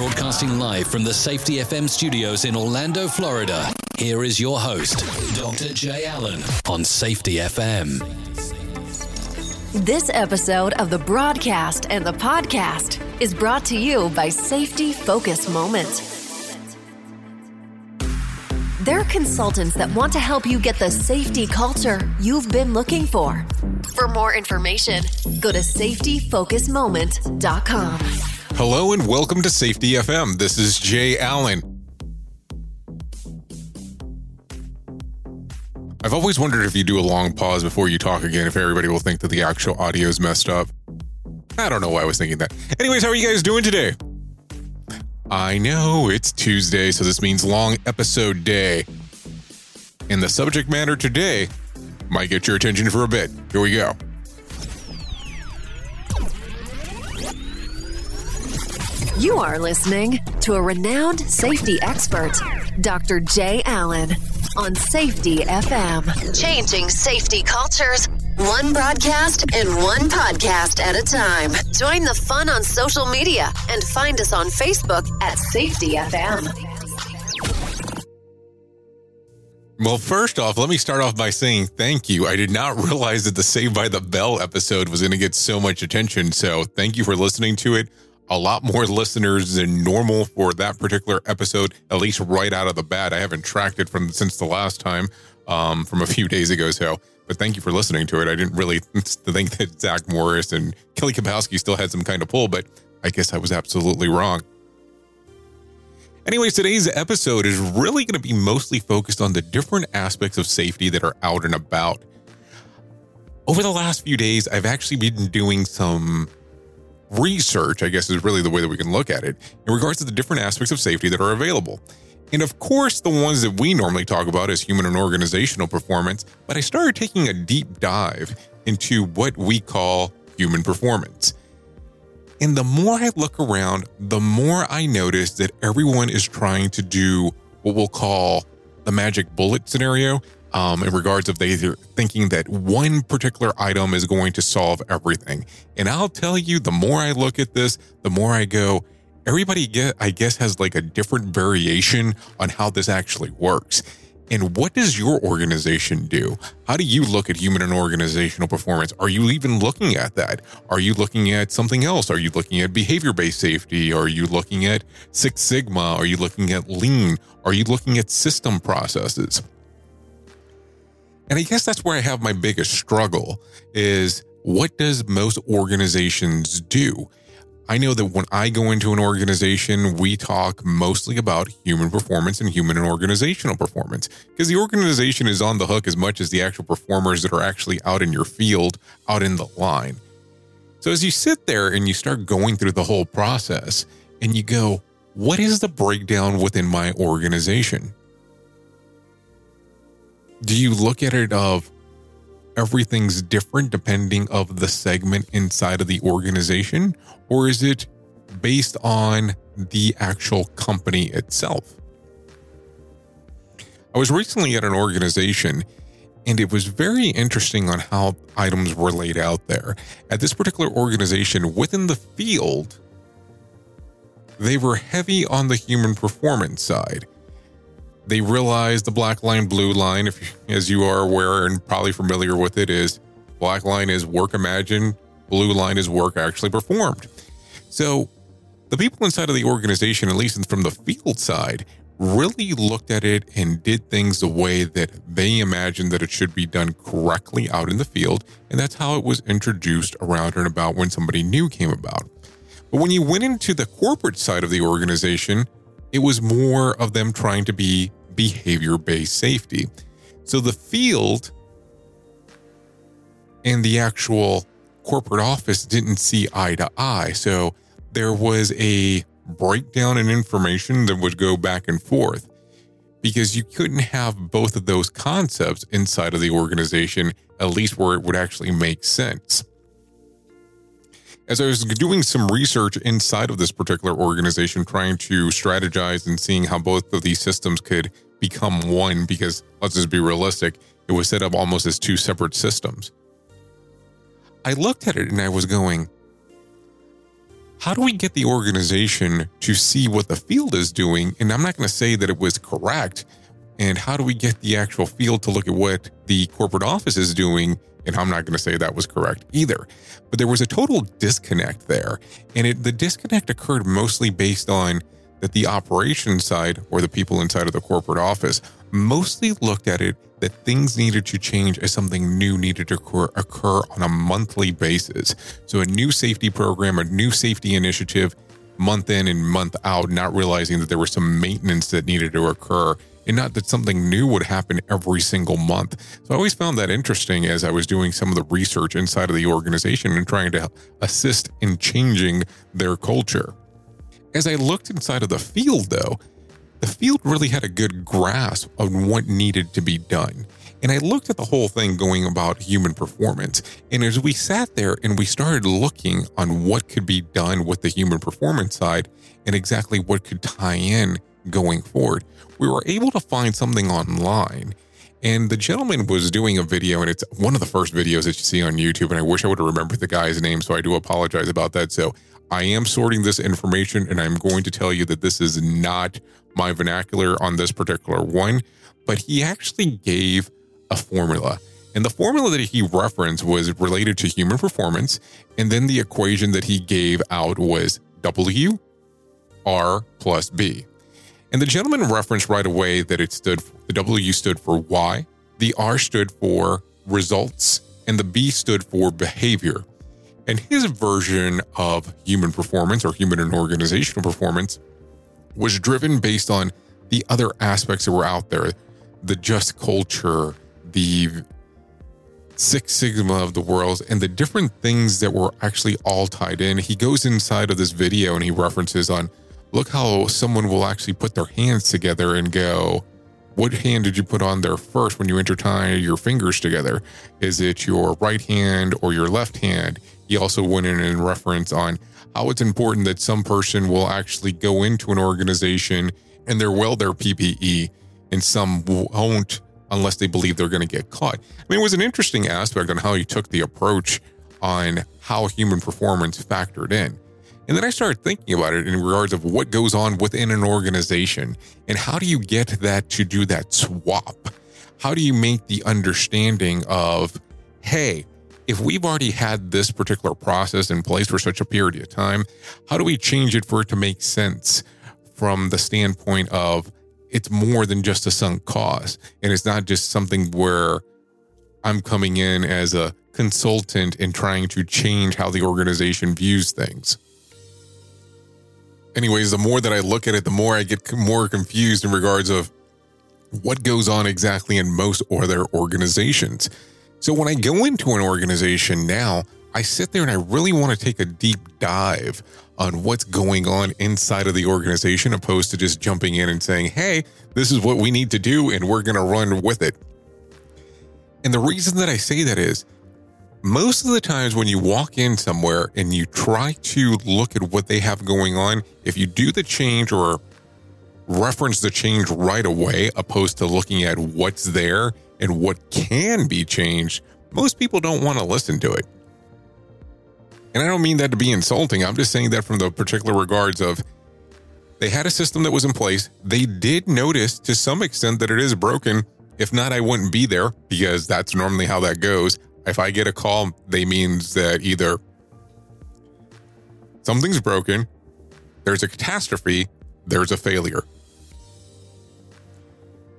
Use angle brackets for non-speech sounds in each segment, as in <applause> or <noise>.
Broadcasting live from the Safety FM studios in Orlando, Florida. Here is your host, Dr. Jay Allen on Safety FM. This episode of the broadcast and the podcast is brought to you by Safety Focus Moment. They're consultants that want to help you get the safety culture you've been looking for. For more information, go to safetyfocusmoment.com. Hello and welcome to Safety FM. This is Jay Allen. I've always wondered if you do a long pause before you talk again, if everybody will think that the actual audio is messed up. I don't know why I was thinking that. Anyways, how are you guys doing today? I know it's Tuesday, so this means long episode day. And the subject matter today might get your attention for a bit. Here we go. You are listening to a renowned safety expert, Dr. Jay Allen, on Safety FM. Changing safety cultures, one broadcast and one podcast at a time. Join the fun on social media and find us on Facebook at Safety FM. Well, first off, let me start off by saying thank you. I did not <laughs> realize that the Saved by the Bell episode was going to get so much attention. So thank you for listening to it. A lot more listeners than normal for that particular episode, at least right out of the bat. I haven't tracked it from since the last time, um, from a few days ago. So, but thank you for listening to it. I didn't really <laughs> think that Zach Morris and Kelly Kapowski still had some kind of pull, but I guess I was absolutely wrong. Anyways, today's episode is really going to be mostly focused on the different aspects of safety that are out and about. Over the last few days, I've actually been doing some research, I guess is really the way that we can look at it, in regards to the different aspects of safety that are available. And of course, the ones that we normally talk about is human and organizational performance, but I started taking a deep dive into what we call human performance. And the more I look around, the more I notice that everyone is trying to do what we'll call the magic bullet scenario um, in regards of they thinking that one particular item is going to solve everything. And I'll tell you, the more I look at this, the more I go, everybody get, I guess, has like a different variation on how this actually works. And what does your organization do? How do you look at human and organizational performance? Are you even looking at that? Are you looking at something else? Are you looking at behavior based safety? Are you looking at Six Sigma? Are you looking at lean? Are you looking at system processes? And I guess that's where I have my biggest struggle is what does most organizations do? I know that when I go into an organization, we talk mostly about human performance and human and organizational performance because the organization is on the hook as much as the actual performers that are actually out in your field, out in the line. So as you sit there and you start going through the whole process and you go, what is the breakdown within my organization? Do you look at it of everything's different depending of the segment inside of the organization? Or is it based on the actual company itself? I was recently at an organization and it was very interesting on how items were laid out there. At this particular organization within the field they were heavy on the human performance side they realized the black line, blue line, if as you are aware and probably familiar with it, is black line is work imagined, blue line is work actually performed. So the people inside of the organization, at least from the field side, really looked at it and did things the way that they imagined that it should be done correctly out in the field. And that's how it was introduced around and about when somebody new came about. But when you went into the corporate side of the organization, it was more of them trying to be behavior based safety. So the field and the actual corporate office didn't see eye to eye. So there was a breakdown in information that would go back and forth because you couldn't have both of those concepts inside of the organization, at least where it would actually make sense. As I was doing some research inside of this particular organization, trying to strategize and seeing how both of these systems could become one, because let's just be realistic, it was set up almost as two separate systems. I looked at it and I was going, how do we get the organization to see what the field is doing? And I'm not going to say that it was correct. And how do we get the actual field to look at what the corporate office is doing? And I'm not going to say that was correct either. But there was a total disconnect there. And it, the disconnect occurred mostly based on that the operations side or the people inside of the corporate office mostly looked at it that things needed to change as something new needed to occur, occur on a monthly basis. So, a new safety program, a new safety initiative, month in and month out, not realizing that there was some maintenance that needed to occur and not that something new would happen every single month. So I always found that interesting as I was doing some of the research inside of the organization and trying to assist in changing their culture. As I looked inside of the field, though, the field really had a good grasp of what needed to be done. And I looked at the whole thing going about human performance. And as we sat there and we started looking on what could be done with the human performance side and exactly what could tie in going forward, we were able to find something online. And the gentleman was doing a video, and it's one of the first videos that you see on YouTube. And I wish I would have remembered the guy's name, so I do apologize about that. So I am sorting this information, and I'm going to tell you that this is not my vernacular on this particular one, but he actually gave a formula. And the formula that he referenced was related to human performance. And then the equation that he gave out was W R plus B. And the gentleman referenced right away that it stood, the W stood for why, the R stood for results, and the B stood for behavior. And his version of human performance or human and organizational performance was driven based on the other aspects that were out there the just culture, the Six Sigma of the world, and the different things that were actually all tied in. He goes inside of this video and he references on look how someone will actually put their hands together and go, What hand did you put on there first when you intertie your fingers together? Is it your right hand or your left hand? He also went in and reference on how it's important that some person will actually go into an organization and they're well their PPE and some won't unless they believe they're going to get caught. I mean, it was an interesting aspect on how he took the approach on how human performance factored in. And then I started thinking about it in regards of what goes on within an organization and how do you get that to do that swap? How do you make the understanding of, hey, if we've already had this particular process in place for such a period of time, how do we change it for it to make sense from the standpoint of it's more than just a sunk cost? And it's not just something where I'm coming in as a consultant and trying to change how the organization views things. Anyways, the more that I look at it, the more I get more confused in regards of what goes on exactly in most other organizations. So when I go into an organization now, I sit there and I really want to take a deep dive on what's going on inside of the organization, opposed to just jumping in and saying, hey, this is what we need to do and we're going to run with it. And the reason that I say that is most of the times when you walk in somewhere and you try to look at what they have going on, if you do the change or reference the change right away, opposed to looking at what's there and what can be changed, most people don't want to listen to it. And I don't mean that to be insulting. I'm just saying that from the particular regards of they had a system that was in place. They did notice to some extent that it is broken. If not, I wouldn't be there because that's normally how that goes. If I get a call, they means that either something's broken, there's a catastrophe, there's a failure.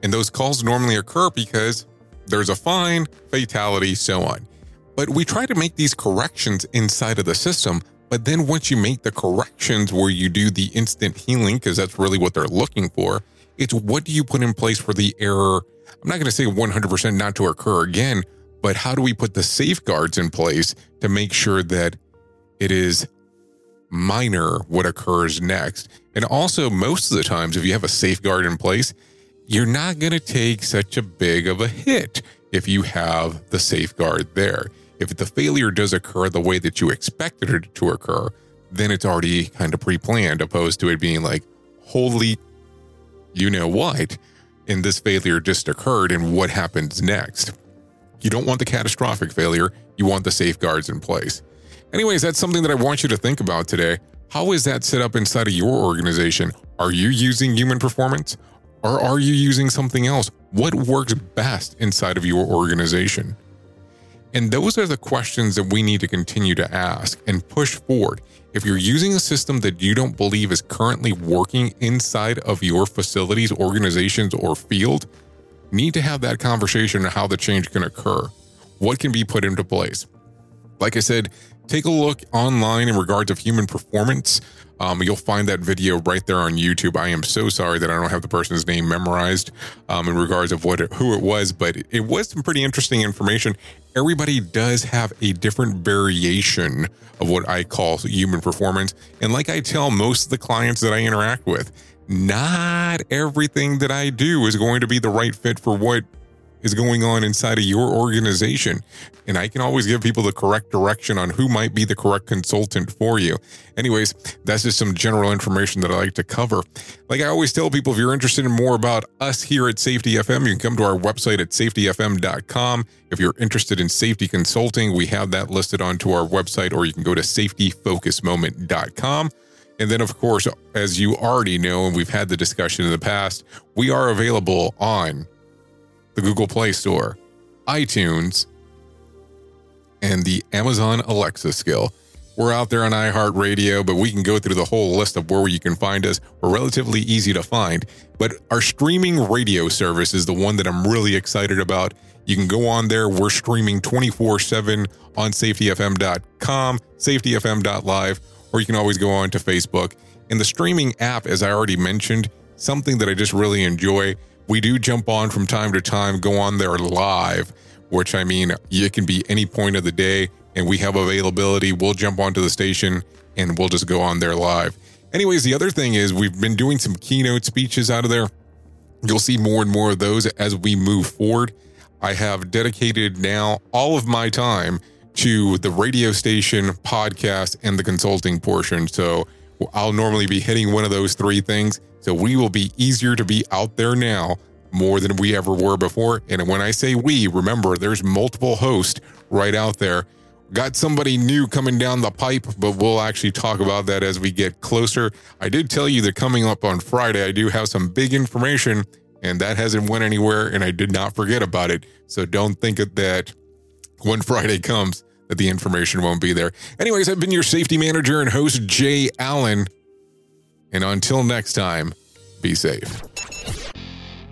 And those calls normally occur because there's a fine, fatality, so on. But we try to make these corrections inside of the system. But then once you make the corrections where you do the instant healing, because that's really what they're looking for, it's what do you put in place for the error? I'm not going to say 100% not to occur again, but how do we put the safeguards in place to make sure that it is minor what occurs next? And also, most of the times, if you have a safeguard in place, you're not going to take such a big of a hit if you have the safeguard there. If the failure does occur the way that you expected it to occur, then it's already kind of pre planned, opposed to it being like, holy, you know what? And this failure just occurred, and what happens next? You don't want the catastrophic failure, you want the safeguards in place. Anyways, that's something that I want you to think about today. How is that set up inside of your organization? Are you using human performance? Or are you using something else? What works best inside of your organization? And those are the questions that we need to continue to ask and push forward. If you're using a system that you don't believe is currently working inside of your facilities, organizations, or field, need to have that conversation on how the change can occur. What can be put into place? Like I said, take a look online in regards of human performance. Um, you'll find that video right there on YouTube. I am so sorry that I don't have the person's name memorized um, in regards of what it, who it was, but it was some pretty interesting information. Everybody does have a different variation of what I call human performance, and like I tell most of the clients that I interact with, not everything that I do is going to be the right fit for what is going on inside of your organization. And I can always give people the correct direction on who might be the correct consultant for you. Anyways, that's just some general information that I like to cover. Like I always tell people, if you're interested in more about us here at Safety FM, you can come to our website at safetyfm.com. If you're interested in safety consulting, we have that listed onto our website, or you can go to safetyfocusmoment.com. And then, of course, as you already know, and we've had the discussion in the past, we are available on the Google Play Store, iTunes, and the Amazon Alexa skill. We're out there on iHeartRadio, but we can go through the whole list of where you can find us. We're relatively easy to find, but our streaming radio service is the one that I'm really excited about. You can go on there. We're streaming 24 7 on safetyfm.com, safetyfm.live, or you can always go on to Facebook. And the streaming app, as I already mentioned, something that I just really enjoy. We do jump on from time to time, go on there live, which I mean, it can be any point of the day, and we have availability. We'll jump onto the station and we'll just go on there live. Anyways, the other thing is we've been doing some keynote speeches out of there. You'll see more and more of those as we move forward. I have dedicated now all of my time to the radio station, podcast, and the consulting portion. So I'll normally be hitting one of those three things. So we will be easier to be out there now more than we ever were before. And when I say we, remember there's multiple hosts right out there. Got somebody new coming down the pipe, but we'll actually talk about that as we get closer. I did tell you that coming up on Friday, I do have some big information, and that hasn't went anywhere, and I did not forget about it. So don't think that when Friday comes, that the information won't be there. Anyways, I've been your safety manager and host, Jay Allen. And until next time, be safe.